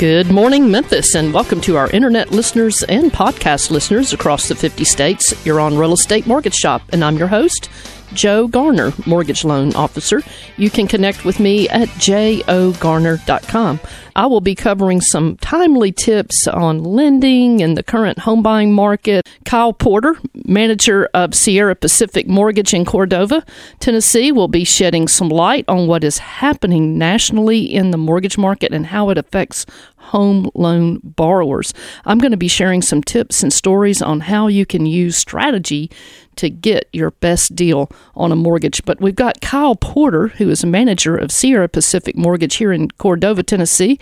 Good morning, Memphis, and welcome to our internet listeners and podcast listeners across the 50 states. You're on Real Estate Mortgage Shop, and I'm your host, Joe Garner, Mortgage Loan Officer. You can connect with me at jogarner.com. I will be covering some timely tips on lending and the current home buying market. Kyle Porter, manager of Sierra Pacific Mortgage in Cordova, Tennessee, will be shedding some light on what is happening nationally in the mortgage market and how it affects home loan borrowers. I'm going to be sharing some tips and stories on how you can use strategy to get your best deal on a mortgage. But we've got Kyle Porter, who is a manager of Sierra Pacific Mortgage here in Cordova, Tennessee,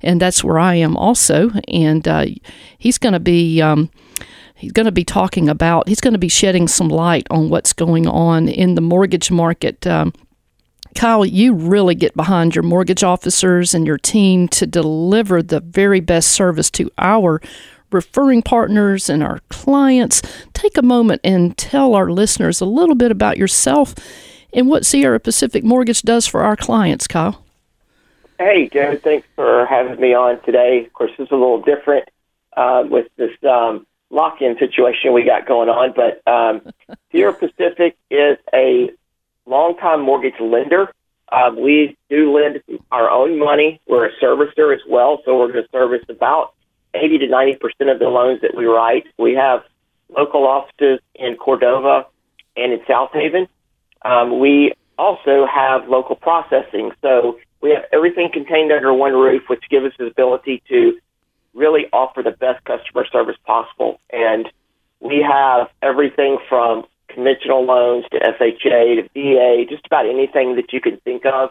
and that's where I am also. And uh, he's going to be. Um, he's going to be talking about, he's going to be shedding some light on what's going on in the mortgage market. Um, Kyle, you really get behind your mortgage officers and your team to deliver the very best service to our referring partners and our clients. Take a moment and tell our listeners a little bit about yourself and what Sierra Pacific Mortgage does for our clients, Kyle. Hey, Joe, thanks for having me on today. Of course, is a little different uh, with this um, lock in situation we got going on, but um, Sierra Pacific is a long-time mortgage lender. Uh, we do lend our own money. We're a servicer as well, so we're going to service about 80 to 90 percent of the loans that we write. We have local offices in Cordova and in Southaven. Um, we also have local processing, so we have everything contained under one roof, which gives us the ability to really offer the best customer service possible. And we have everything from conventional loans to FHA to VA, just about anything that you can think of.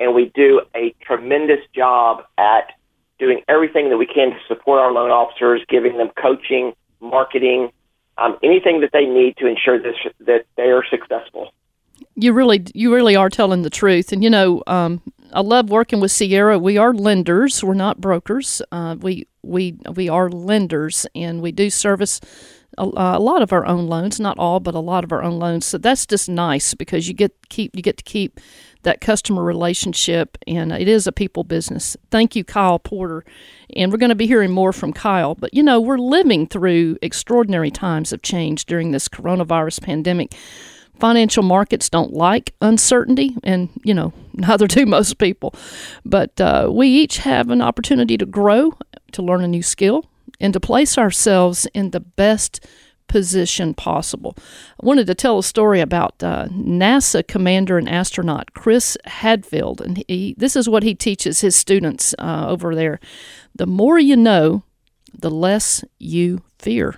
And we do a tremendous job at doing everything that we can to support our loan officers, giving them coaching, marketing, um, anything that they need to ensure this, that they are successful. You really, you really are telling the truth. And you know, um, I love working with Sierra. We are lenders. We're not brokers. Uh, we we we are lenders, and we do service a, a, lot of our own loans. Not all, but a lot of our own loans. So that's just nice because you get keep you get to keep that customer relationship, and it is a people business. Thank you, Kyle Porter. And we're going to be hearing more from Kyle. But, you know, we're living through extraordinary times of change during this coronavirus pandemic. Financial markets don't like uncertainty, and, you know, neither do most people. But uh, we each have an opportunity to grow, to learn a new skill, and to place ourselves in the best position possible. I wanted to tell a story about uh, NASA commander and astronaut Chris Hadfield, and he, this is what he teaches his students uh, over there. The more you know, the less you fear.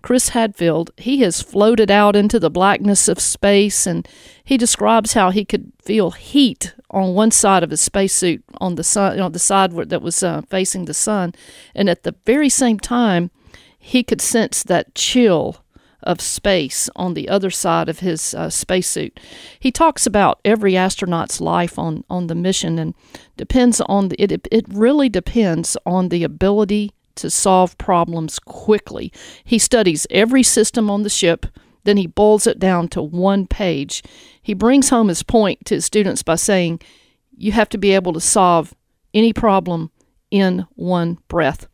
Chris Hadfield, he has floated out into the blackness of space and he describes how he could feel heat on one side of his spacesuit on the sun, know, the side that was uh, facing the sun, and at the very same time, he could sense that chill of space on the other side of his uh, spacesuit. He talks about every astronaut's life on, on the mission and depends on the, it, it really depends on the ability to solve problems quickly. He studies every system on the ship, then he boils it down to one page. He brings home his point to his students by saying, You have to be able to solve any problem in one breath.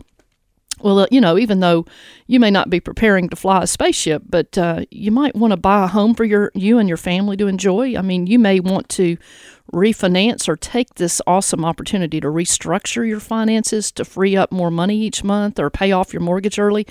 Well, uh, you know, even though you may not be preparing to fly a spaceship, but uh, you might want to buy a home for your you and your family to enjoy. I mean, you may want to refinance or take this awesome opportunity to restructure your finances to free up more money each month or pay off your mortgage early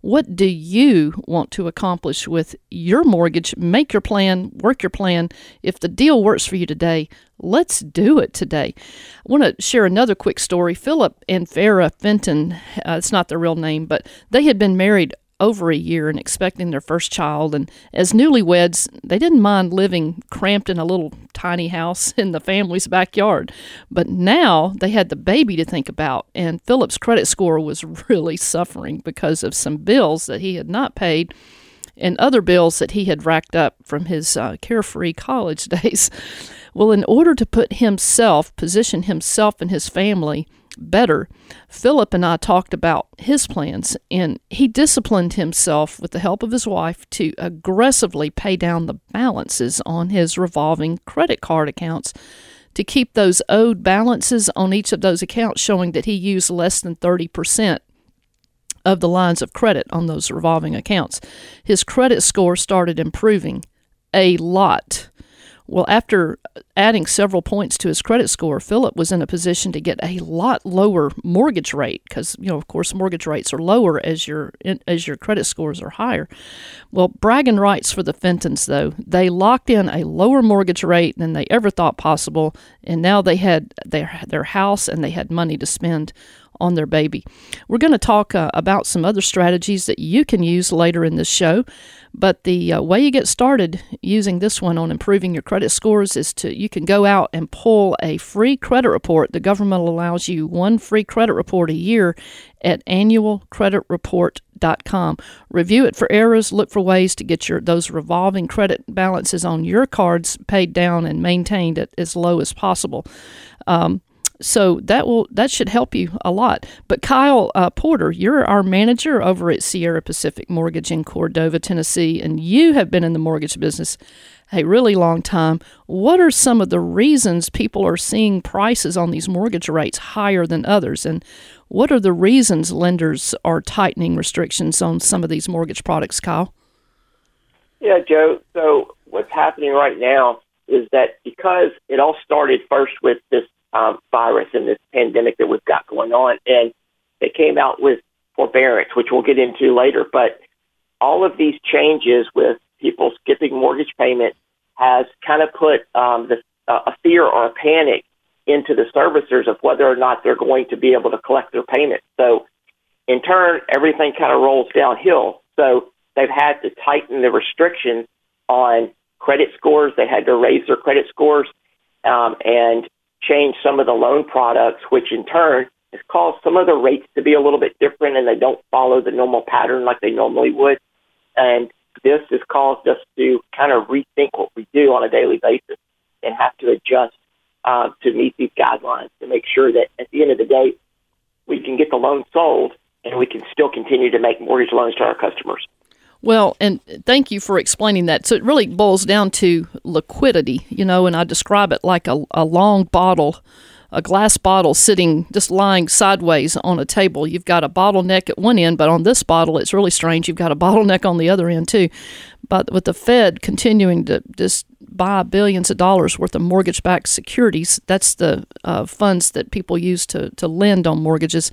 what do you want to accomplish with your mortgage? Make your plan, work your plan. If the deal works for you today, let's do it today. I want to share another quick story. Philip and Farah Fenton, uh, it's not their real name, but they had been married over a year and expecting their first child. And as newlyweds, they didn't mind living cramped in a little tiny house in the family's backyard. But now they had the baby to think about, and Philip's credit score was really suffering because of some bills that he had not paid and other bills that he had racked up from his uh, carefree college days. Well, in order to put himself, position himself and his family better, Philip and I talked about his plans, and he disciplined himself with the help of his wife to aggressively pay down the balances on his revolving credit card accounts to keep those owed balances on each of those accounts showing that he used less than 30% of the lines of credit on those revolving accounts. His credit score started improving a lot. Well, after adding several points to his credit score, Philip was in a position to get a lot lower mortgage rate because, you know, of course, mortgage rates are lower as your as your credit scores are higher. Well, bragging rights for the Fentons, though, they locked in a lower mortgage rate than they ever thought possible, and now they had their their house and they had money to spend on their baby. We're going to talk uh, about some other strategies that you can use later in this show, but the uh, way you get started using this one on improving your credit scores is to you can go out and pull a free credit report. The government allows you one free credit report a year at annualcreditreport.com. Review it for errors, look for ways to get your those revolving credit balances on your cards paid down and maintained at as low as possible. Um, so that will that should help you a lot. But Kyle uh, Porter, you're our manager over at Sierra Pacific Mortgage in Cordova, Tennessee, and you have been in the mortgage business a really long time. What are some of the reasons people are seeing prices on these mortgage rates higher than others, and what are the reasons lenders are tightening restrictions on some of these mortgage products, Kyle? Yeah, Joe. So what's happening right now is that because it all started first with this um, virus and this pandemic that we've got going on. And they came out with forbearance, which we'll get into later. But all of these changes with people skipping mortgage payments has kind of put um, the, uh, a fear or a panic into the servicers of whether or not they're going to be able to collect their payments. So, in turn, everything kind of rolls downhill. So, they've had to tighten the restrictions on credit scores. They had to raise their credit scores, um, and change some of the loan products, which in turn has caused some of the rates to be a little bit different and they don't follow the normal pattern like they normally would. And this has caused us to kind of rethink what we do on a daily basis and have to adjust uh, to meet these guidelines to make sure that at the end of the day, we can get the loan sold and we can still continue to make mortgage loans to our customers. Well, and thank you for explaining that. So it really boils down to liquidity, you know, and I describe it like a, a long bottle, a glass bottle sitting just lying sideways on a table. You've got a bottleneck at one end, but on this bottle, it's really strange. You've got a bottleneck on the other end, too. But with the Fed continuing to just buy billions of dollars worth of mortgage backed securities, that's the uh, funds that people use to, to lend on mortgages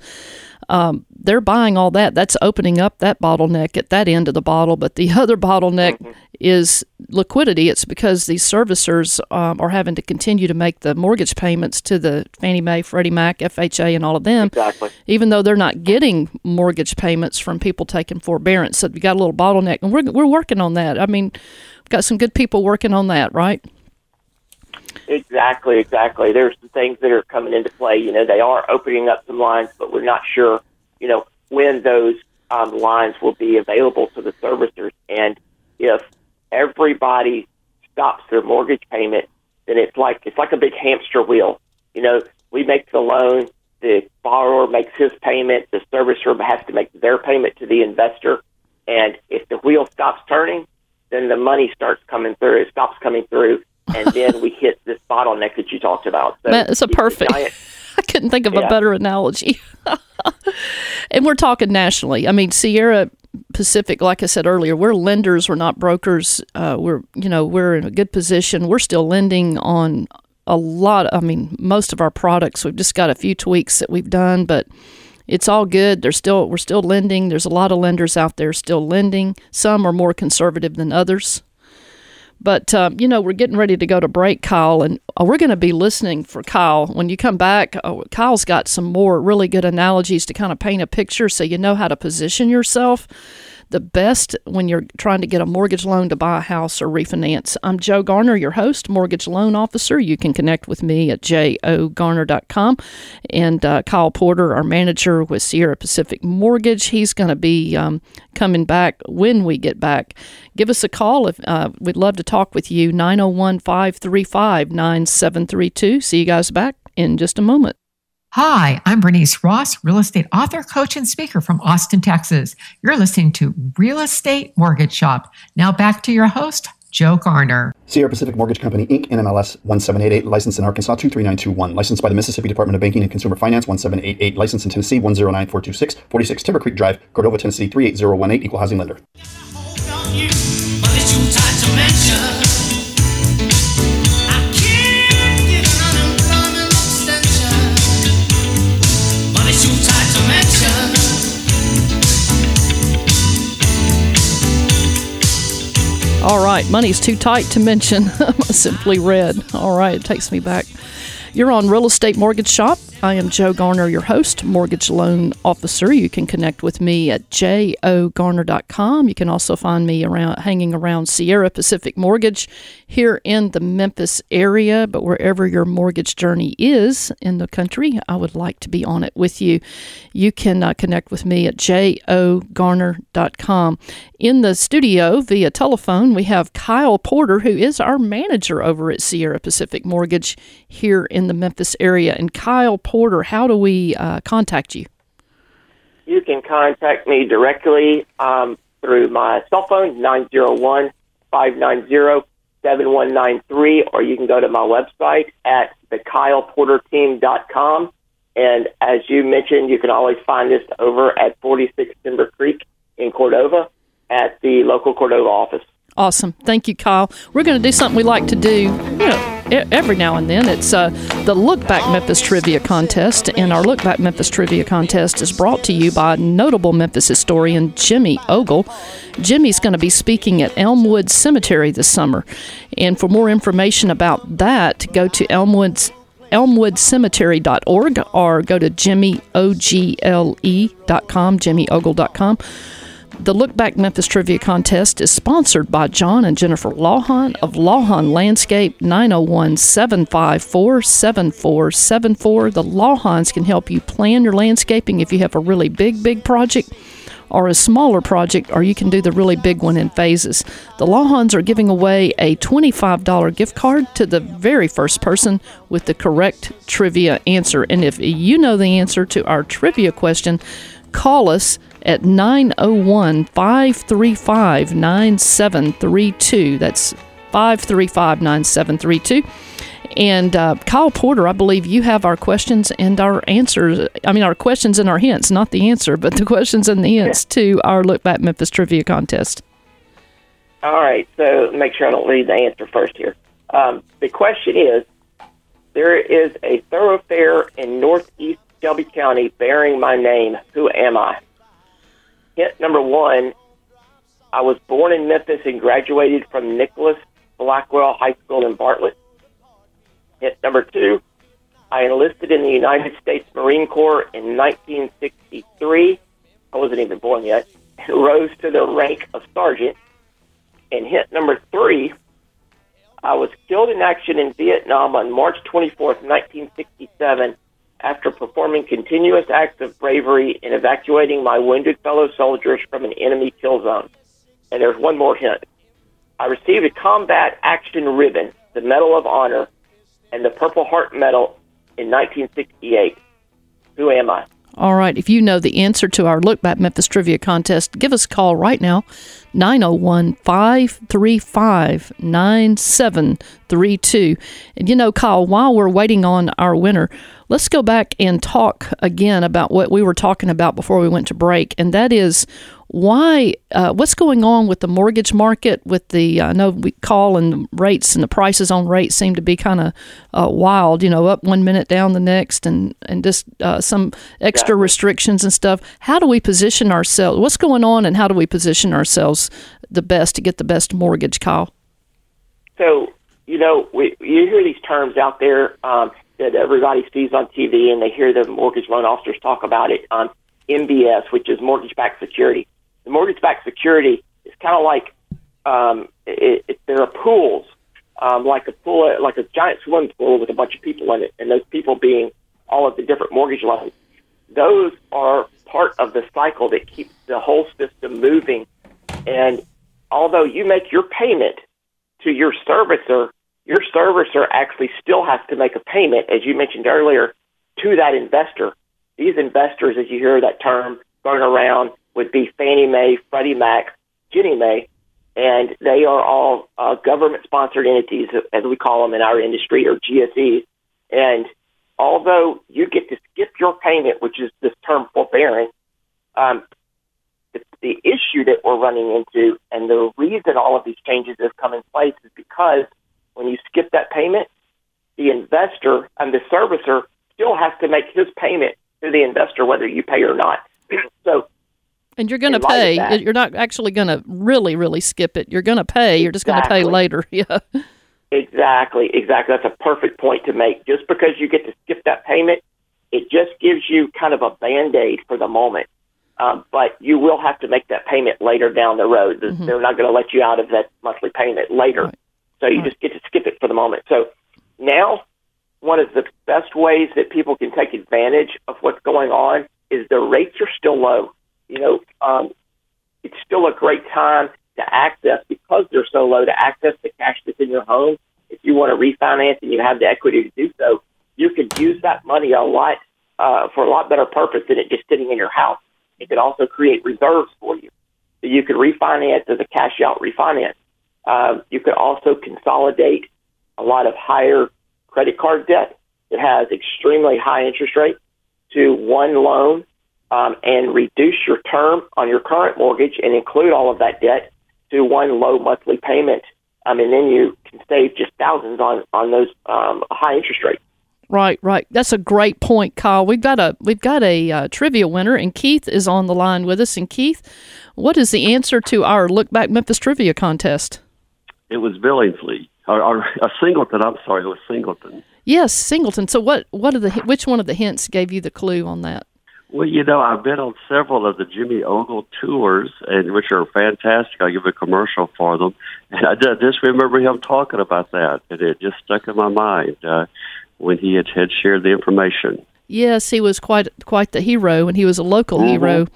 um, they're buying all that. That's opening up that bottleneck at that end of the bottle. But the other bottleneck mm-hmm. is liquidity. It's because these servicers um, are having to continue to make the mortgage payments to the Fannie Mae, Freddie Mac, FHA, and all of them. Exactly. Even though they're not getting mortgage payments from people taking forbearance, so we got a little bottleneck, and we're we're working on that. I mean, got some good people working on that, right? Exactly, exactly. There's some things that are coming into play. You know, they are opening up some lines, but we're not sure, you know, when those um, lines will be available to the servicers. And if everybody stops their mortgage payment, then it's like it's like a big hamster wheel. You know, we make the loan, the borrower makes his payment, the servicer has to make their payment to the investor, and if the wheel stops turning, then the money starts coming through. It stops coming through, and then we hit this bottleneck that you talked about. So it's a perfect. I couldn't think of yeah. a better analogy. and we're talking nationally. I mean, Sierra Pacific, like I said earlier, we're lenders. We're not brokers. Uh, we're you know we're in a good position. We're still lending on a lot. I mean, most of our products. We've just got a few tweaks that we've done, but it's all good. There's still we're still lending. There's a lot of lenders out there still lending. Some are more conservative than others. But, uh, you know, we're getting ready to go to break, Kyle, and uh, we're going to be listening for Kyle. When you come back, uh, Kyle's got some more really good analogies to kind of paint a picture so you know how to position yourself the best when you're trying to get a mortgage loan to buy a house or refinance. I'm Joe Garner, your host, mortgage loan officer. You can connect with me at jogarner.com. And uh, Kyle Porter, our manager with Sierra Pacific Mortgage, he's going to be um, coming back when we get back. Give us a call if uh, we'd love to talk with you. 901 535 9732. See you guys back in just a moment. Hi, I'm Bernice Ross, real estate author, coach, and speaker from Austin, Texas. You're listening to Real Estate Mortgage Shop. Now back to your host, Joe Garner. Sierra Pacific Mortgage Company, Inc., NMLS 1788, licensed in Arkansas 23921, licensed by the Mississippi Department of Banking and Consumer Finance 1788, licensed in Tennessee 109426, 46 Timber Creek Drive, Cordova, Tennessee 38018, equal housing lender. All right, money's too tight to mention. Simply read. All right, it takes me back. You're on Real Estate Mortgage Shop. I am Joe Garner, your host, mortgage loan officer. You can connect with me at jogarner.com. You can also find me around hanging around Sierra Pacific Mortgage here in the Memphis area, but wherever your mortgage journey is in the country, I would like to be on it with you. You can uh, connect with me at jogarner.com. In the studio via telephone, we have Kyle Porter, who is our manager over at Sierra Pacific Mortgage here in the Memphis area. And Kyle Porter, how do we uh, contact you? You can contact me directly um, through my cell phone, 901 590 7193, or you can go to my website at thekyleporterteam.com. And as you mentioned, you can always find us over at 46 Timber Creek in Cordova at the local Cordova office. Awesome. Thank you, Kyle. We're going to do something we like to do, you know, every now and then. It's uh, the Look Back Memphis Trivia Contest, and our Look Back Memphis Trivia Contest is brought to you by notable Memphis historian Jimmy Ogle. Jimmy's going to be speaking at Elmwood Cemetery this summer, and for more information about that, go to Elmwood's elmwoodcemetery.org or go to jimmyogle.com, jimmyogle.com. The Look Back Memphis Trivia Contest is sponsored by John and Jennifer Lawhon of Lawhon Landscape 901 754 7474. The Lawhons can help you plan your landscaping if you have a really big, big project or a smaller project, or you can do the really big one in phases. The Lawhons are giving away a $25 gift card to the very first person with the correct trivia answer. And if you know the answer to our trivia question, call us at 901 535 9732. That's 535 9732. And uh, Kyle Porter, I believe you have our questions and our answers. I mean, our questions and our hints, not the answer, but the questions and the hints to our Look Back Memphis Trivia Contest. All right, so make sure I don't leave the answer first here. Um, the question is there is a thoroughfare in northeast Shelby County bearing my name. Who am I? Hint number one I was born in Memphis and graduated from Nicholas Blackwell High School in Bartlett. Hint number two I enlisted in the United States Marine Corps in 1963. I wasn't even born yet. And rose to the rank of sergeant. And hint number three I was killed in action in Vietnam on March 24th, 1967 after performing continuous acts of bravery in evacuating my wounded fellow soldiers from an enemy kill zone. And there's one more hint. I received a Combat Action Ribbon, the Medal of Honor, and the Purple Heart Medal in 1968. Who am I? All right. If you know the answer to our Look Back Memphis Trivia Contest, give us a call right now 901 535 9732. And you know, Kyle, while we're waiting on our winner, let's go back and talk again about what we were talking about before we went to break, and that is why uh, what's going on with the mortgage market with the i know we call and rates and the prices on rates seem to be kind of uh, wild you know up one minute down the next and and just uh, some extra restrictions and stuff. How do we position ourselves what's going on and how do we position ourselves the best to get the best mortgage call? So you know we, you hear these terms out there um, that everybody sees on tv and they hear the mortgage loan officers talk about it on mbs which is mortgage-backed security the mortgage-backed security is kind of like um, it, it, there are pools, um, like a pool, like a giant swimming pool with a bunch of people in it, and those people being all of the different mortgage loans. Those are part of the cycle that keeps the whole system moving. And although you make your payment to your servicer, your servicer actually still has to make a payment, as you mentioned earlier, to that investor. These investors, as you hear that term going around, would be Fannie Mae, Freddie Mac, Ginnie Mae. and they are all uh, government-sponsored entities, as we call them in our industry, or GSEs. And although you get to skip your payment, which is this term forbearance, um, the, the issue that we're running into, and the reason all of these changes have come in place, is because when you skip that payment, the investor and the servicer still has to make his payment to the investor, whether you pay or not. so and you're going to pay. You're not actually going to really, really skip it. You're going to pay. You're just going to pay later. Yeah. Exactly. Exactly. That's a perfect point to make. Just because you get to skip that payment, it just gives you kind of a band aid for the moment. Um, but you will have to make that payment later down the road. Mm-hmm. They're not going to let you out of that monthly payment later. Right. So you just get to skip it for the moment. So now, one of the best ways that people can take advantage of what's going on is the rates are still low you know, um, it's still a great time to access because they're so low to access the cash that's in your home. If you want to refinance and you have the equity to do so, you could use that money a lot uh, for a lot better purpose than it just sitting in your house. It could also create reserves for you. So you could refinance as a cash out refinance. Um, you could also consolidate a lot of higher credit card debt that has extremely high interest rate to one loan um, and reduce your term on your current mortgage and include all of that debt to one low monthly payment. Um, and then you can save just thousands on on those um, high interest rates. Right, right. That's a great point, Kyle. We've got a we've got a uh, trivia winner, and Keith is on the line with us. And Keith, what is the answer to our Look Back Memphis trivia contest? It was Billingsley, or, or a Singleton. I'm sorry, it was Singleton. Yes, Singleton. So, what what are the which one of the hints gave you the clue on that? Well, you know, I've been on several of the Jimmy Ogle tours, and which are fantastic. I give a commercial for them, and I just remember him talking about that, and it just stuck in my mind uh, when he had, had shared the information. Yes, he was quite quite the hero, and he was a local mm-hmm. hero.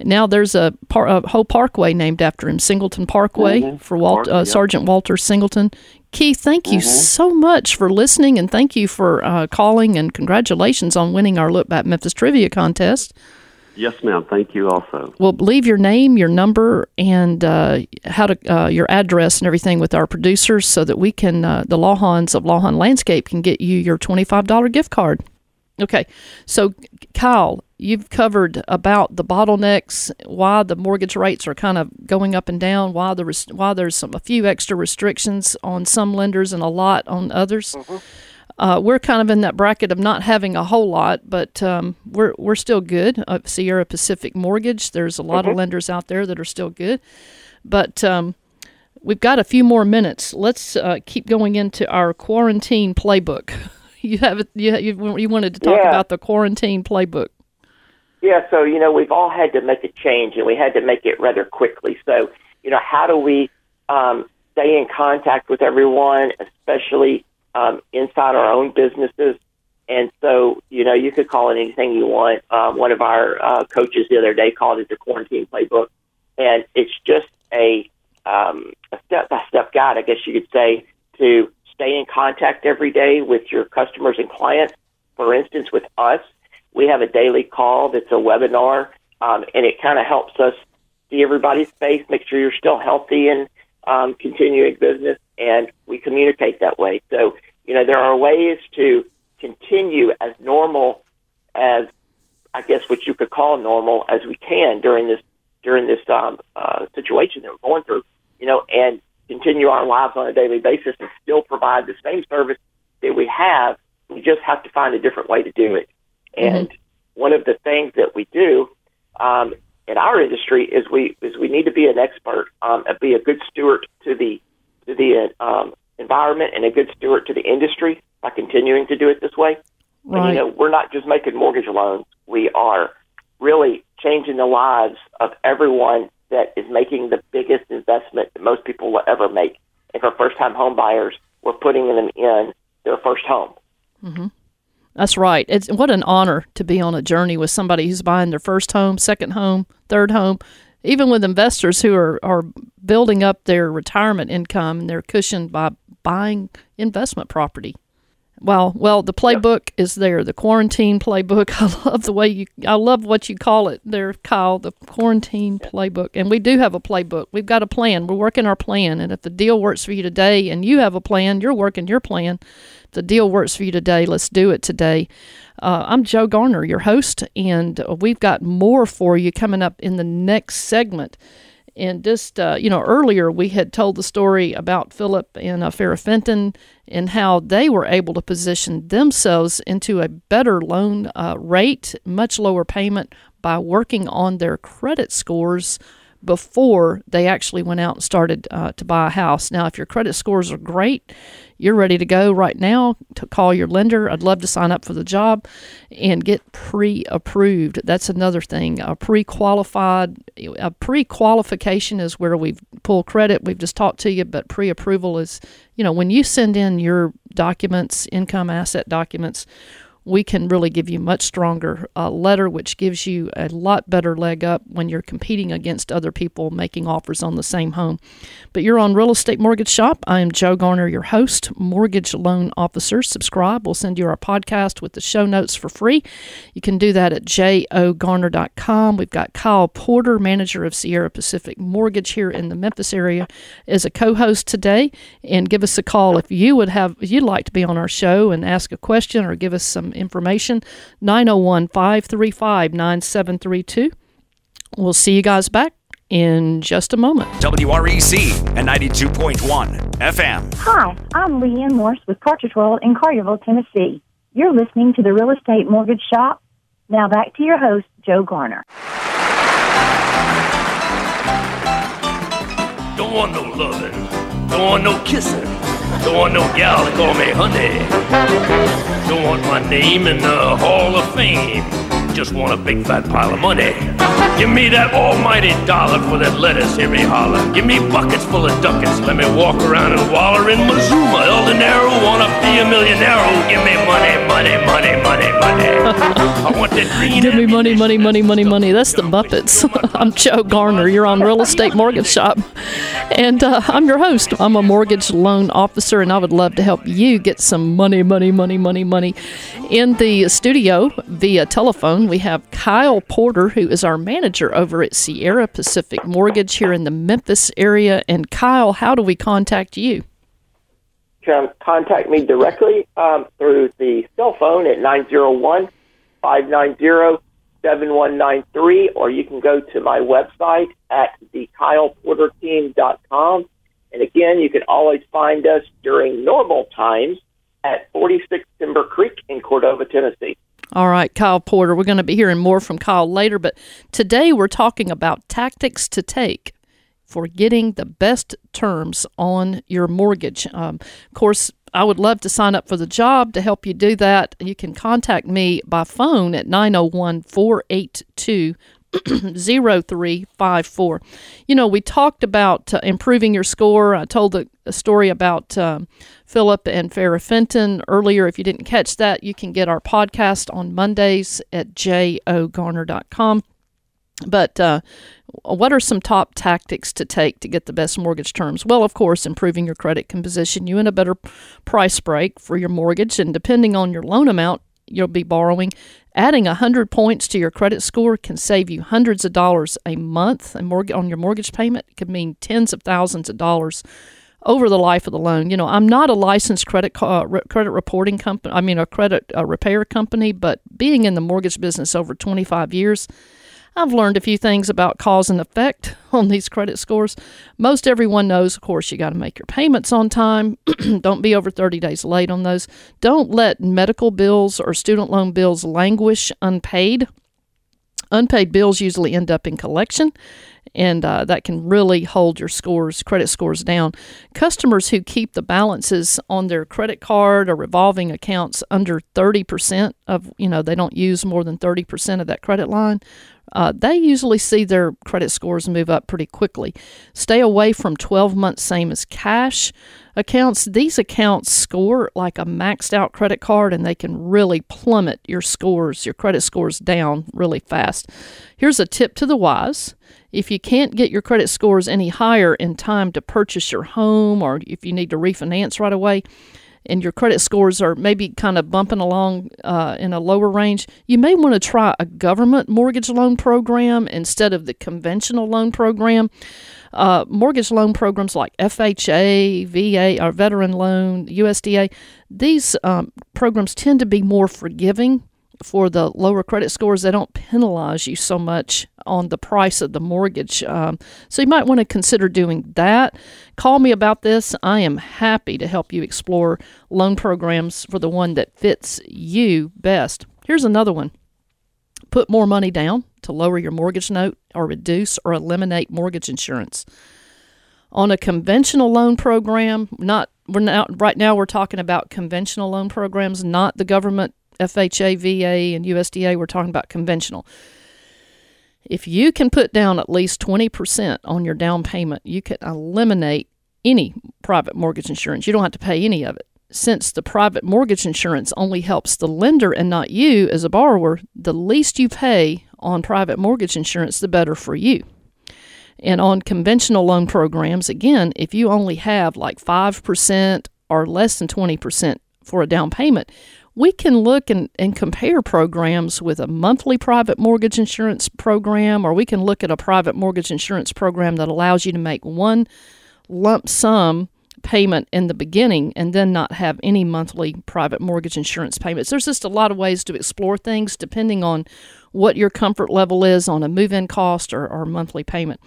Now there's a, par- a, whole parkway named after him, Singleton Parkway, mm-hmm. for Walt, uh, Sergeant Walter Singleton. Keith, thank you mm-hmm. so much for listening, and thank you for uh, calling, and congratulations on winning our Look Back Memphis Trivia Contest. Yes, ma'am. Thank you. Also, well, leave your name, your number, and uh, how to uh, your address and everything with our producers, so that we can uh, the Lawhons of Lawhon Landscape can get you your twenty five dollar gift card. Okay, so Kyle, you've covered about the bottlenecks, why the mortgage rates are kind of going up and down, why the why there's some a few extra restrictions on some lenders and a lot on others. Mm-hmm. Uh, we're kind of in that bracket of not having a whole lot, but um, we're we're still good. Uh, Sierra Pacific Mortgage, there's a lot mm-hmm. of lenders out there that are still good, but um, we've got a few more minutes. Let's uh, keep going into our quarantine playbook. you have it. You, you wanted to talk yeah. about the quarantine playbook. Yeah, so you know we've all had to make a change, and we had to make it rather quickly. So you know, how do we um, stay in contact with everyone, especially um, inside our own businesses? And so, you know, you could call it anything you want. Um, one of our uh, coaches the other day called it the quarantine playbook, and it's just a um, a step by step guide, I guess you could say, to stay in contact every day with your customers and clients. For instance, with us, we have a daily call that's a webinar, um, and it kind of helps us see everybody's face, make sure you're still healthy and um, continuing business, and we communicate that way. So, you know, there are ways to continue as normal as I guess what you could call normal as we can during this during this um, uh, situation that we're going through. You know, and continue our lives on a daily basis and still provide the same service that we have. We just have to find a different way to do it. Mm-hmm. And one of the things that we do um, in our industry is we is we need to be an expert, um, and be a good steward to the to the um, environment and a good steward to the industry by continuing to do it this way. Right. And, you know, we're not just making mortgage loans; we are really changing the lives of everyone that is making the biggest investment that most people will ever make. And for first time home buyers, we're putting them in their first home. Mm-hmm. That's right. It's what an honor to be on a journey with somebody who's buying their first home, second home, third home, even with investors who are, are building up their retirement income and they're cushioned by buying investment property. Well, well, the playbook is there. The quarantine playbook. I love the way you. I love what you call it there, Kyle. The quarantine playbook, and we do have a playbook. We've got a plan. We're working our plan, and if the deal works for you today, and you have a plan, you're working your plan. If the deal works for you today, let's do it today. Uh, I'm Joe Garner, your host, and we've got more for you coming up in the next segment. And just, uh, you know, earlier we had told the story about Philip and uh, Farrah Fenton and how they were able to position themselves into a better loan uh, rate, much lower payment by working on their credit scores before they actually went out and started uh, to buy a house. Now, if your credit scores are great, you're ready to go right now to call your lender. I'd love to sign up for the job and get pre approved. That's another thing. A pre qualified, a pre qualification is where we pull credit. We've just talked to you, but pre approval is, you know, when you send in your documents, income asset documents, we can really give you much stronger uh, letter, which gives you a lot better leg up when you're competing against other people making offers on the same home. But you're on Real Estate Mortgage Shop. I am Joe Garner, your host, mortgage loan officer. Subscribe. We'll send you our podcast with the show notes for free. You can do that at jogarner.com. We've got Kyle Porter, manager of Sierra Pacific Mortgage here in the Memphis area, as a co-host today. And give us a call if you would have you'd like to be on our show and ask a question or give us some information 901 535 9732. We'll see you guys back in just a moment. WREC and 92.1 FM. Hi, I'm Leanne Morse with Cartridge World in Collierville, Tennessee. You're listening to the Real Estate Mortgage Shop. Now back to your host, Joe Garner. Don't want no loving. Don't want no kissing. Don't want no gal to call me honey. Don't want my name in the Hall of Fame. Just want a big fat pile of money. Give me that almighty dollar for that lettuce, hear me holler. Give me buckets full of ducats, let me walk around and waller in Mazuma. El Dinero, wanna be a millionaire. Give me money, money, money, money, money. I want that green. Give me money, money, money, money, money. That's the Muppets. I'm Joe Garner. You're on Real Estate Mortgage Shop. And uh, I'm your host. I'm a mortgage loan officer, and I would love to help you get some money, money, money, money, money. In the studio via telephone, we have Kyle Porter, who is our manager over at Sierra Pacific Mortgage here in the Memphis area. And Kyle, how do we contact you? Come contact me directly um, through the cell phone at 901 590 7193, or you can go to my website at thekyleporterteam.com. And again, you can always find us during normal times at 46 Timber Creek in Cordova, Tennessee. All right, Kyle Porter. We're going to be hearing more from Kyle later, but today we're talking about tactics to take for getting the best terms on your mortgage. Um, of course, I would love to sign up for the job to help you do that. You can contact me by phone at 901 482 0354. You know, we talked about uh, improving your score. I told a, a story about um, Philip and Farrah Fenton earlier. If you didn't catch that, you can get our podcast on Mondays at jogarner.com. But uh, what are some top tactics to take to get the best mortgage terms? Well, of course, improving your credit can position you in a better price break for your mortgage, and depending on your loan amount you'll be borrowing, adding 100 points to your credit score can save you hundreds of dollars a month and on your mortgage payment. It could mean tens of thousands of dollars over the life of the loan. You know, I'm not a licensed credit uh, re- credit reporting company. I mean, a credit uh, repair company, but being in the mortgage business over 25 years, I've learned a few things about cause and effect on these credit scores. Most everyone knows, of course, you got to make your payments on time. Don't be over 30 days late on those. Don't let medical bills or student loan bills languish unpaid. Unpaid bills usually end up in collection, and uh, that can really hold your scores, credit scores down. Customers who keep the balances on their credit card or revolving accounts under 30% of, you know, they don't use more than 30% of that credit line uh, they usually see their credit scores move up pretty quickly. Stay away from 12 months, same as cash accounts. These accounts score like a maxed out credit card and they can really plummet your scores, your credit scores down really fast. Here's a tip to the wise. If you can't get your credit scores any higher in time to purchase your home or if you need to refinance right away, and your credit scores are maybe kind of bumping along uh, in a lower range, you may want to try a government mortgage loan program instead of the conventional loan program. Uh, mortgage loan programs like FHA, VA, or Veteran Loan, USDA, these um, programs tend to be more forgiving for the lower credit scores, they don't penalize you so much on the price of the mortgage. Um, so you might want to consider doing that. Call me about this. I am happy to help you explore loan programs for the one that fits you best. Here's another one put more money down to lower your mortgage note or reduce or eliminate mortgage insurance. On a conventional loan program, not we're now right now we're talking about conventional loan programs, not the government FHA, VA, and USDA, we're talking about conventional. If you can put down at least 20% on your down payment, you can eliminate any private mortgage insurance. You don't have to pay any of it. Since the private mortgage insurance only helps the lender and not you as a borrower, the least you pay on private mortgage insurance, the better for you. And on conventional loan programs, again, if you only have like 5% or less than 20% for a down payment, we can look and, and compare programs with a monthly private mortgage insurance program, or we can look at a private mortgage insurance program that allows you to make one lump sum payment in the beginning and then not have any monthly private mortgage insurance payments. There's just a lot of ways to explore things depending on what your comfort level is on a move in cost or, or monthly payment.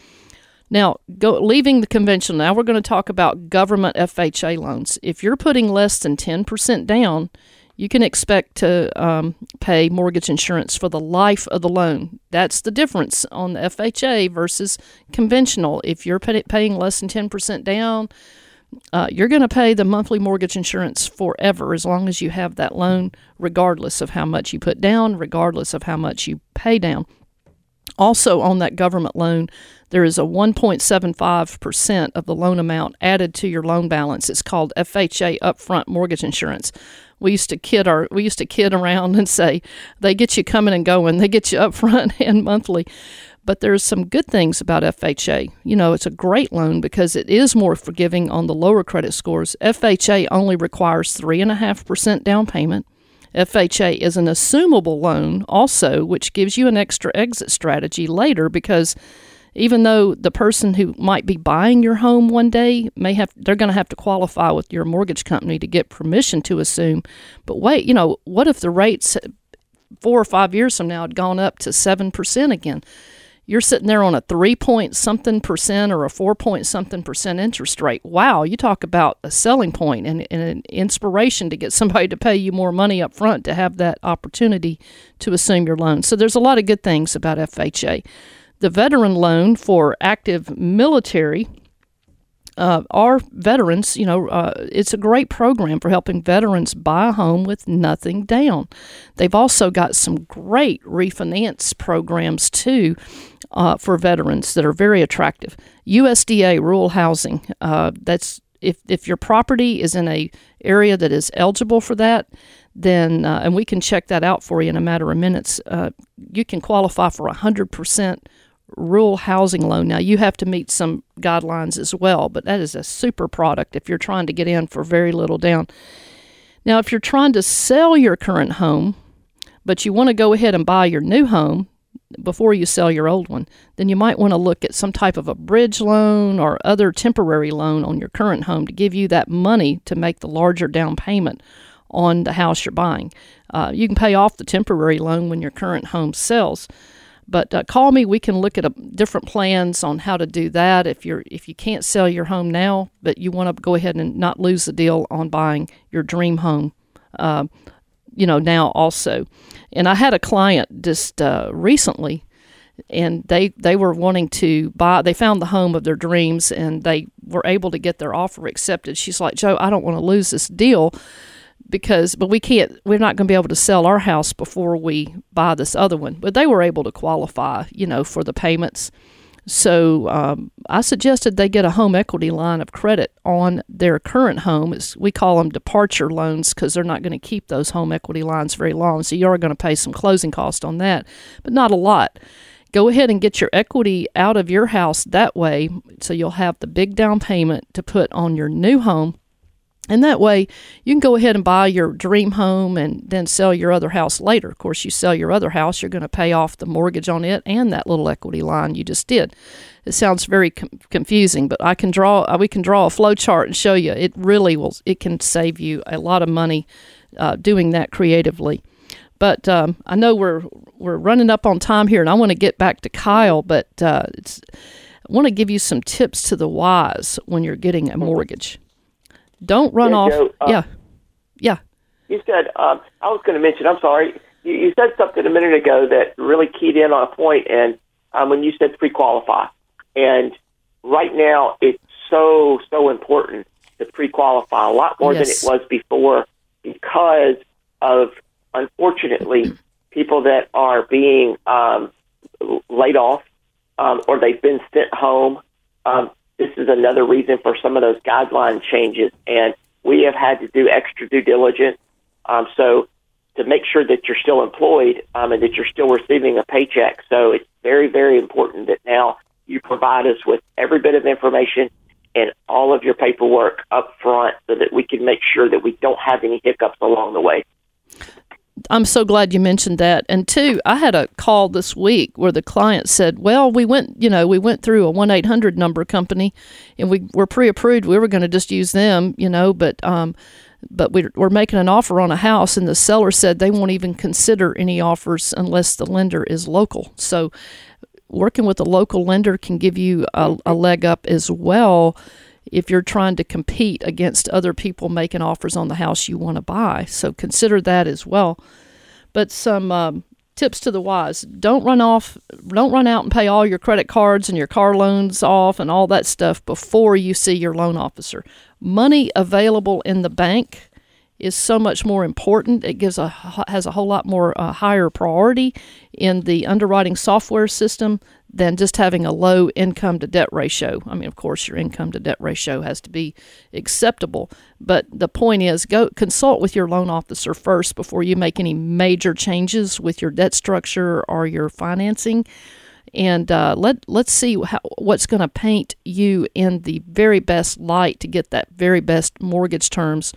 Now, go, leaving the conventional, now we're going to talk about government FHA loans. If you're putting less than 10% down, you can expect to um, pay mortgage insurance for the life of the loan. That's the difference on the FHA versus conventional. If you're pay- paying less than 10% down, uh, you're going to pay the monthly mortgage insurance forever as long as you have that loan, regardless of how much you put down, regardless of how much you pay down. Also, on that government loan, there is a 1.75% of the loan amount added to your loan balance. It's called FHA upfront mortgage insurance we used to kid our we used to kid around and say they get you coming and going, they get you up front and monthly. But there's some good things about FHA. You know, it's a great loan because it is more forgiving on the lower credit scores. FHA only requires three and a half percent down payment. FHA is an assumable loan also, which gives you an extra exit strategy later because even though the person who might be buying your home one day may have they're going to have to qualify with your mortgage company to get permission to assume but wait you know what if the rates four or five years from now had gone up to 7% again you're sitting there on a three point something percent or a four point something percent interest rate. Wow, you talk about a selling point and, and, an inspiration to get somebody to pay you more money up front to have that opportunity to assume your loan. So there's a lot of good things about FHA the veteran loan for active military. Uh, our veterans, you know, uh, it's a great program for helping veterans buy a home with nothing down. They've also got some great refinance programs too uh, for veterans that are very attractive. USDA rural housing. Uh, that's if if your property is in a area that is eligible for that, then uh, and we can check that out for you in a matter of minutes. Uh, you can qualify for hundred percent rural housing loan. Now, you have to meet some guidelines as well, but that is a super product if you're trying to get in for very little down. Now, if you're trying to sell your current home, but you want to go ahead and buy your new home before you sell your old one, then you might want to look at some type of a bridge loan or other temporary loan on your current home to give you that money to make the larger down payment on the house you're buying. Uh, you can pay off the temporary loan when your current home sells. But uh, call me. We can look at a, different plans on how to do that. If you're if you can't sell your home now, but you want to go ahead and not lose the deal on buying your dream home, uh, you know now also. And I had a client just uh, recently, and they they were wanting to buy. They found the home of their dreams, and they were able to get their offer accepted. She's like, Joe, I don't want to lose this deal because but we can't we're not going to be able to sell our house before we buy this other one. But they were able to qualify you know for the payments. So um, i suggested they get a home equity line of credit on their current home. It's, we call them departure loans because they're not going to keep those home equity lines very long. So you're going to pay some closing cost on that but not a lot. Go ahead and get your equity out of your house that way so you'll have the big down payment to put on your new home And that way, you can go ahead and buy your dream home and then sell your other house later. Of course, you sell your other house, you're going to pay off the mortgage on it and that little equity line you just did. It sounds very com- confusing, but I can draw. Uh, we can draw a flow chart and show you. It really will. It can save you a lot of money uh, doing that creatively. But um, I know we're we're running up on time here, and I want to get back to Kyle. But uh, I want to give you some tips to the wise when you're getting a mortgage. Don't run Yeah, off. Joe, uh, yeah, yeah. You said um, I was going to mention. I'm sorry. You, you said something a minute ago that really keyed in on a point, and um, when you said pre-qualify, and right now it's so so important to pre-qualify a lot more Yes. than it was before because of unfortunately people that are being um, laid off um, or they've been sent home. Um, this is another reason for some of those guideline changes, and we have had to do extra due diligence. Um, so to make sure that you're still employed um, and that you're still receiving a paycheck. So it's very, very important that now you provide us with every bit of information and all of your paperwork up front so that we can make sure that we don't have any hiccups along the way. I'm so glad you mentioned that. And two, I had a call this week where the client said, "Well, we went, you know, we went through a one eight hundred number company, and we were pre-approved. We were going to just use them, you know, but um, but we, we're making an offer on a house, and the seller said they won't even consider any offers unless the lender is local. So." Working with a local lender can give you a, a leg up as well if you're trying to compete against other people making offers on the house you want to buy. So consider that as well. But some um, tips to the wise: don't run off, don't run out and pay all your credit cards and your car loans off and all that stuff before you see your loan officer. Money available in the bank is so much more important. It gives a has a whole lot more uh, higher priority in the underwriting software system than just having a low income to debt ratio. I mean, of course, your income to debt ratio has to be acceptable, but the point is go consult with your loan officer first before you make any major changes with your debt structure or your financing. And uh, let let's see how, what's going to paint you in the very best light to get that very best mortgage terms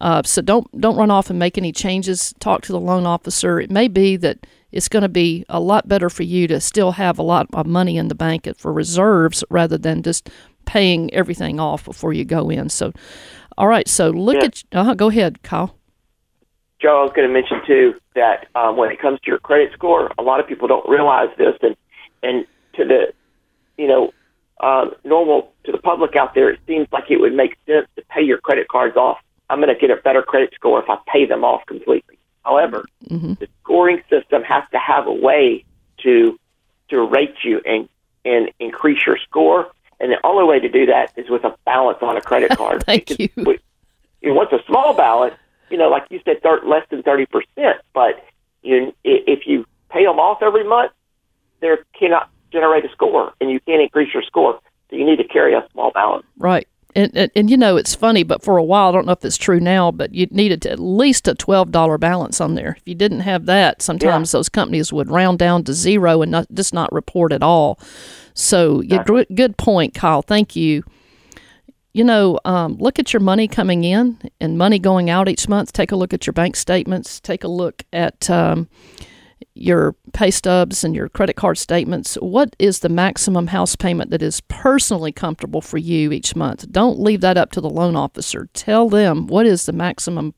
uh, so don't don't run off and make any changes. Talk to the loan officer. It may be that it's going to be a lot better for you to still have a lot of money in the bank for reserves rather than just paying everything off before you go in. So, all right. So look Yeah. at. Uh, go ahead, Kyle. Joe, I was going to mention too that um, when it comes to your credit score, a lot of people don't realize this, and and to the, you know, um, normal to the public out there, it seems like it would make sense to pay your credit cards off. I'm going to get a better credit score if I pay them off completely. However, mhm the scoring system has to have a way to to rate you and and increase your score, and the only way to do that is with a balance on a credit card. Thank Because you. we- you know, what's a small balance? You know, like you said, thir- less than thirty percent. But you, if you pay them off every month, they cannot generate a score, and you can't increase your score. So you need to carry a small balance. Right. And, and, and you know it's funny, but for a while I don't know if it's true now, but you needed at least a twelve dollar balance on there. If you didn't have that, sometimes those companies would round down to zero and not just not report at all. So yeah, good, good point, Kyle. Thank you. You know, um, look at your money coming in and money going out each month. Take a look at your bank statements. Take a look at um, your pay stubs and your credit card statements. What is the maximum house payment that is personally comfortable for you each month? Don't leave that up to the loan officer. Tell them what is the maximum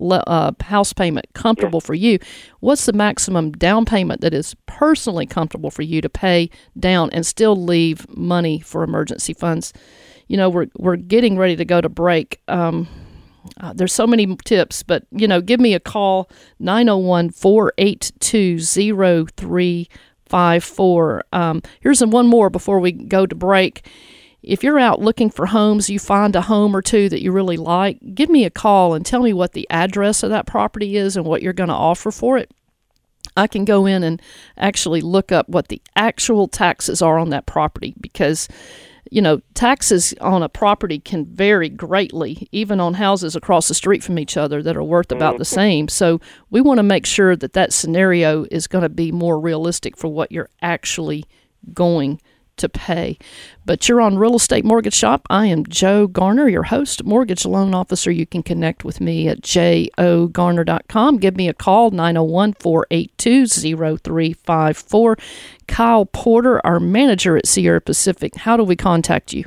uh, house payment comfortable for you. What's the maximum down payment that is personally comfortable for you to pay down and still leave money for emergency funds? You know, we're we're getting ready to go to break. Um, uh, there's so many tips, but you know, give me a call 901-482-0354. Um, here's one more before we go to break. If you're out looking for homes, you find a home or two that you really like, give me a call and tell me what the address of that property is and what you're going to offer for it. I can go in and actually look up what the actual taxes are on that property because you know, taxes on a property can vary greatly, even on houses across the street from each other that are worth about the mm-hmm. same. So we want to make sure that that scenario is going to be more realistic for what you're actually going to pay. But you're on Real Estate Mortgage Shop. I am Joe Garner, your host, mortgage loan officer. You can connect with me at jogarner.com. Give me a call, 901 482 0354. Kyle Porter, our manager at Sierra Pacific. How do we contact you?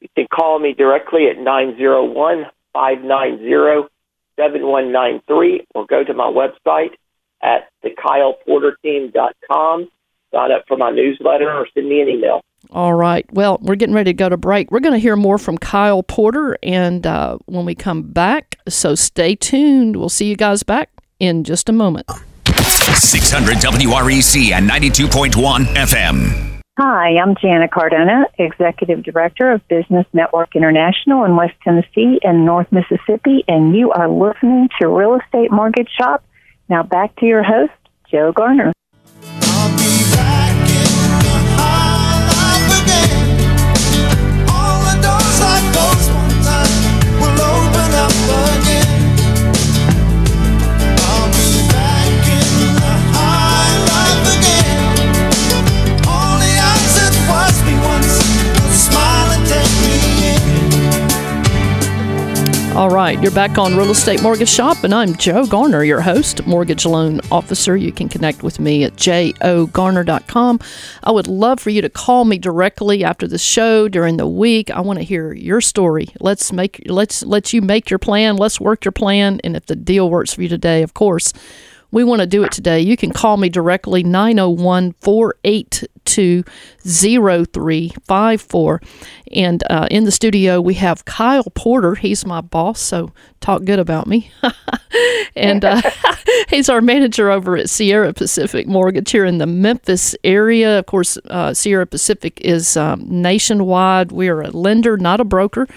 You can call me directly at 901 590 7193 or go to my website at thekyleporterteam.com. Sign up for my newsletter or send me an email. All right. Well, we're getting ready to go to break. We're going to hear more from Kyle Porter, and uh, when we come back, so stay tuned. We'll see you guys back in just a moment. 600 WREC and 92.1 FM. Hi, I'm Janet Cardona, Executive Director of Business Network International in West Tennessee and North Mississippi, and you are listening to Real Estate Mortgage Shop. Now back to your host, Joe Garner. All right, you're back on Real Estate Mortgage Shop, and I'm Joe Garner, your host, mortgage loan officer. You can connect with me at jogarner.com. I would love for you to call me directly after the show during the week. I want to hear your story. Let's make let's let you make your plan. Let's work your plan, and if the deal works for you today, of course we want to do it today, you can call me directly 901 482 0354. And uh, in the studio, we have Kyle Porter. He's my boss, so talk good about me. and uh, he's our manager over at Sierra Pacific Mortgage here in the Memphis area. Of course, uh, Sierra Pacific is um, nationwide. We are a lender, not a broker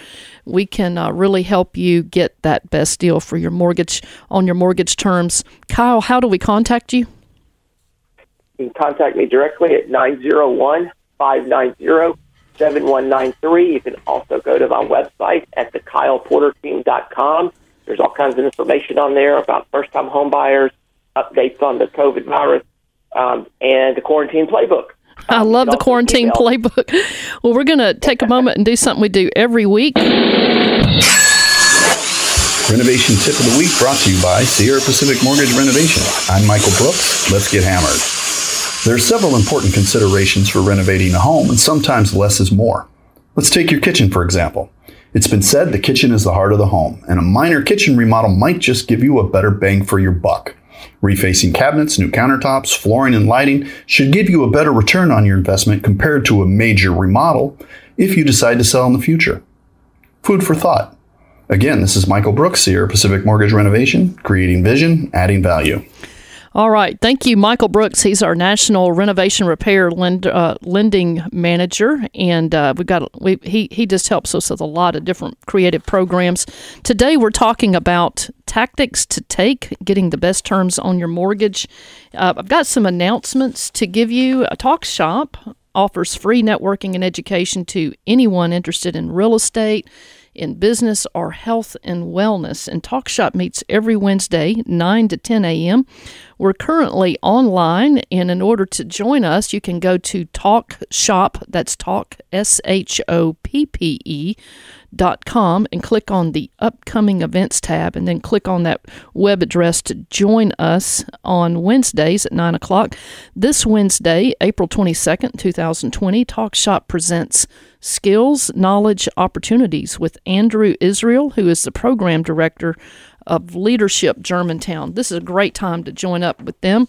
we can uh, really help you get that best deal for your mortgage on your mortgage terms. Kyle, how do we contact you? You can contact me directly at 901 590 7193. You can also go to my website at thekyleporterteam.com. There's all kinds of information on there about first time homebuyers, updates on the COVID virus, um, and the quarantine playbook. I love the quarantine playbook. Well, we're going to take a moment and do something we do every week. Renovation tip of the week brought to you by Sierra Pacific Mortgage Renovation. I'm Michael Brooks. Let's get hammered. There are several important considerations for renovating a home, and sometimes less is more. Let's take your kitchen, for example. It's been said the kitchen is the heart of the home, and a minor kitchen remodel might just give you a better bang for your buck. Refacing cabinets, new countertops, flooring, and lighting should give you a better return on your investment compared to a major remodel if you decide to sell in the future. Food for thought. Again, this is Michael Brooks here, Pacific Mortgage Renovation, creating vision, adding value. All right. Thank you, Michael Brooks. He's our national renovation repair lend, uh, lending manager, and uh, we've got we, he he just helps us with a lot of different creative programs. Today, we're talking about tactics to take, getting the best terms on your mortgage. Uh, I've got some announcements to give you. A talk shop offers free networking and education to anyone interested in real estate in business or health and wellness. And Talk Shop meets every Wednesday, 9 to 10 a.m. We're currently online, and in order to join us, you can go to Talk Shop, that's Talk, S H O P P E, com, and click on the upcoming events tab, and then click on that web address to join us on Wednesdays at 9 o'clock. This Wednesday, April 22nd, 2020, Talk Shop presents Skills, Knowledge, Opportunities with Andrew Israel, who is the program director of Leadership Germantown. This is a great time to join up with them.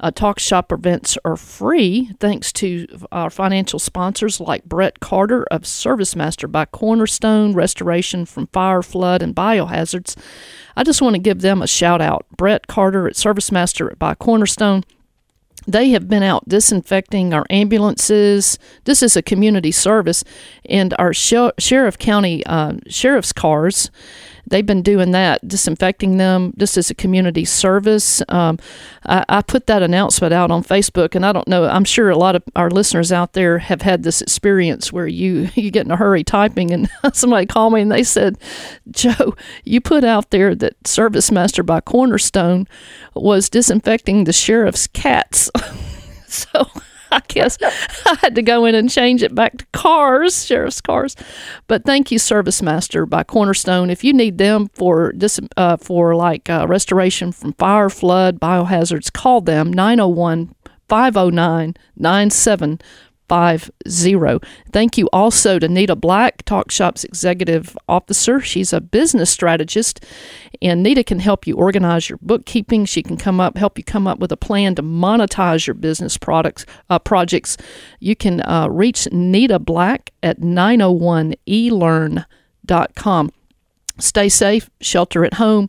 Uh, talk shop events are free thanks to our financial sponsors like Brett Carter of ServiceMaster by Cornerstone, Restoration from Fire, Flood, and Biohazards. I just want to give them a shout out. Brett Carter at ServiceMaster by Cornerstone. They have been out disinfecting our ambulances. This is a community service, and our sheriff county uh, sheriff's cars they've been doing that, disinfecting them just as a community service. Um, I, I, put that announcement out on Facebook, and I don't know. I'm sure a lot of our listeners out there have had this experience where you you get in a hurry typing, and somebody called me and they said, "Joe, you put out there that Service Master by Cornerstone was disinfecting the sheriff's cats." so I guess I had to go in and change it back to cars, sheriff's cars. But thank you, Service Master by Cornerstone. If you need them for dis, uh, for like uh, restoration from fire, flood, biohazards, call them 901 509 9750. Thank you also to Nita Black, Talk Shop's executive officer. She's a business strategist, and Nita can help you organize your bookkeeping. She can come up, help you come up with a plan to monetize your business products uh, projects. You can uh, reach Nita Black at 901elearn.com. Stay safe, shelter at home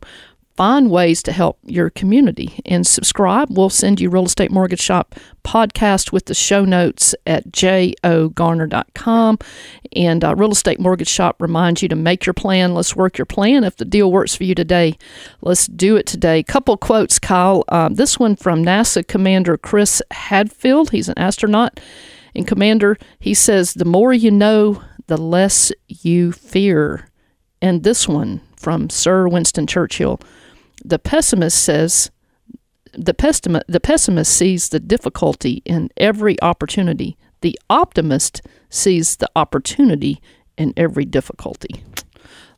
find ways to help your community and subscribe. We'll send you Real Estate Mortgage Shop podcast with the show notes at jogarner.com. And uh, Real Estate Mortgage Shop reminds you to make your plan. Let's work your plan. If the deal works for you today, let's do it today. Couple quotes, Kyle. Um, this one from NASA Commander Chris Hadfield. He's an astronaut. And Commander, he says, the more you know, the less you fear. And this one from Sir Winston Churchill the pessimist says the pessimist, the pessimist sees the difficulty in every opportunity. The optimist sees the opportunity in every difficulty.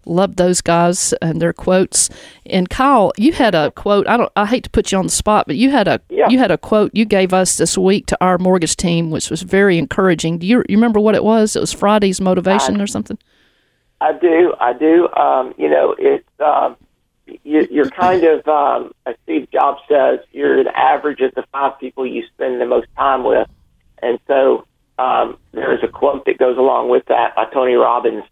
Love those guys and their quotes. And Kyle, you had a quote. I don't. I hate to put you on the spot, but you had a Yeah. you had a quote you gave us this week to our mortgage team, which was very encouraging. Do you, you remember what it was? It was Friday's motivation or something. I do, I do. Um, you know, it's um, you, you're kind of, um, as Steve Jobs says, you're an average of the five people you spend the most time with, and so um, there's a quote that goes along with that by Tony Robbins.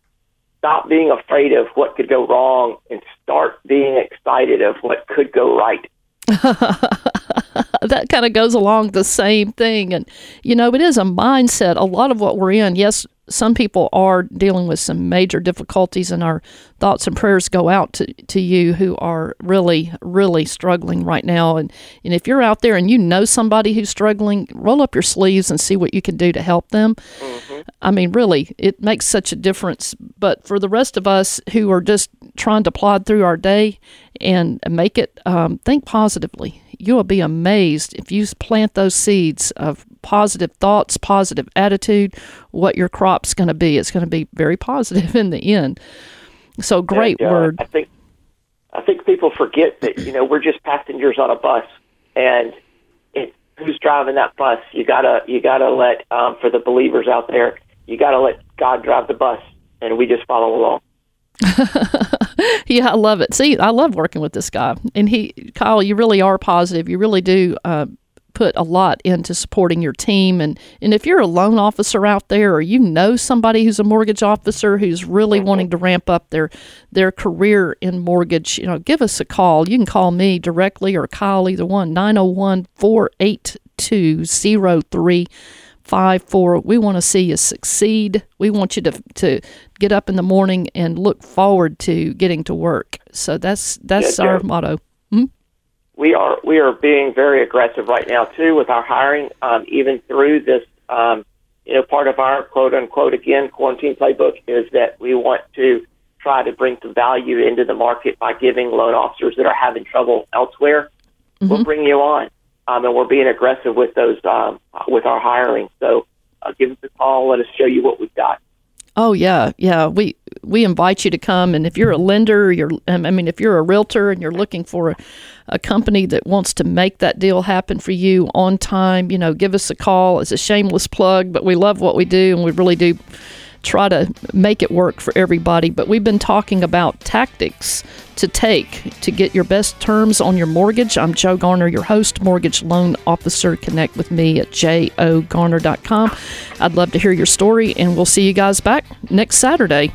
Stop being afraid of what could go wrong and start being excited of what could go right. that kind of goes along the same thing. And, you know, it is a mindset. A lot of what we're in, yes, some people are dealing with some major difficulties, and our thoughts and prayers go out to, to you who are really, really struggling right now. And, and if you're out there and you know somebody who's struggling, roll up your sleeves and see what you can do to help them. I mean, really, it makes such a difference. But for the rest of us who are just trying to plod through our day and make it, um, think positively. You will be amazed if you plant those seeds of positive thoughts, positive attitude, what your crop's going to be. It's going to be very positive in the end. So great And, uh, word. I think I think people forget that you know we're just passengers on a bus, and it, who's driving that bus? You gotta you gotta let um, for the believers out there. You gotta let God drive the bus, and we just follow along. yeah, I love it. See, I love working with this guy. And he, Kyle, you really are positive. You really do uh, put a lot into supporting your team. And, and if you're a loan officer out there or you know somebody who's a mortgage officer who's really mm-hmm. wanting to ramp up their their career in mortgage, you know, give us a call. You can call me directly or Kyle, either one, 901 482 03 five four. We want to see you succeed. We want you to to get up in the morning and look forward to getting to work. So that's that's Yes, our motto. Hmm? We are we are being very aggressive right now too with our hiring, um, even through this. Um, you know, part of our quote unquote again quarantine playbook is that we want to try to bring some value into the market by giving loan officers that are having trouble elsewhere. We'll bring you on, um, and we're being aggressive with those um, with our hiring. So uh, give us a call. Let us show you what we've got. Oh yeah, yeah. We we invite you to come, and if you're a lender, you're um, I mean, if you're a realtor and you're looking for a, a company that wants to make that deal happen for you on time, you know, give us a call. It's a shameless plug, but we love what we do, and we really do try to make it work for everybody. But we've been talking about tactics to take to get your best terms on your mortgage. I'm Joe Garner, your host, mortgage loan officer. Connect with me at jogarner.com. I'd love to hear your story, and we'll see you guys back next Saturday.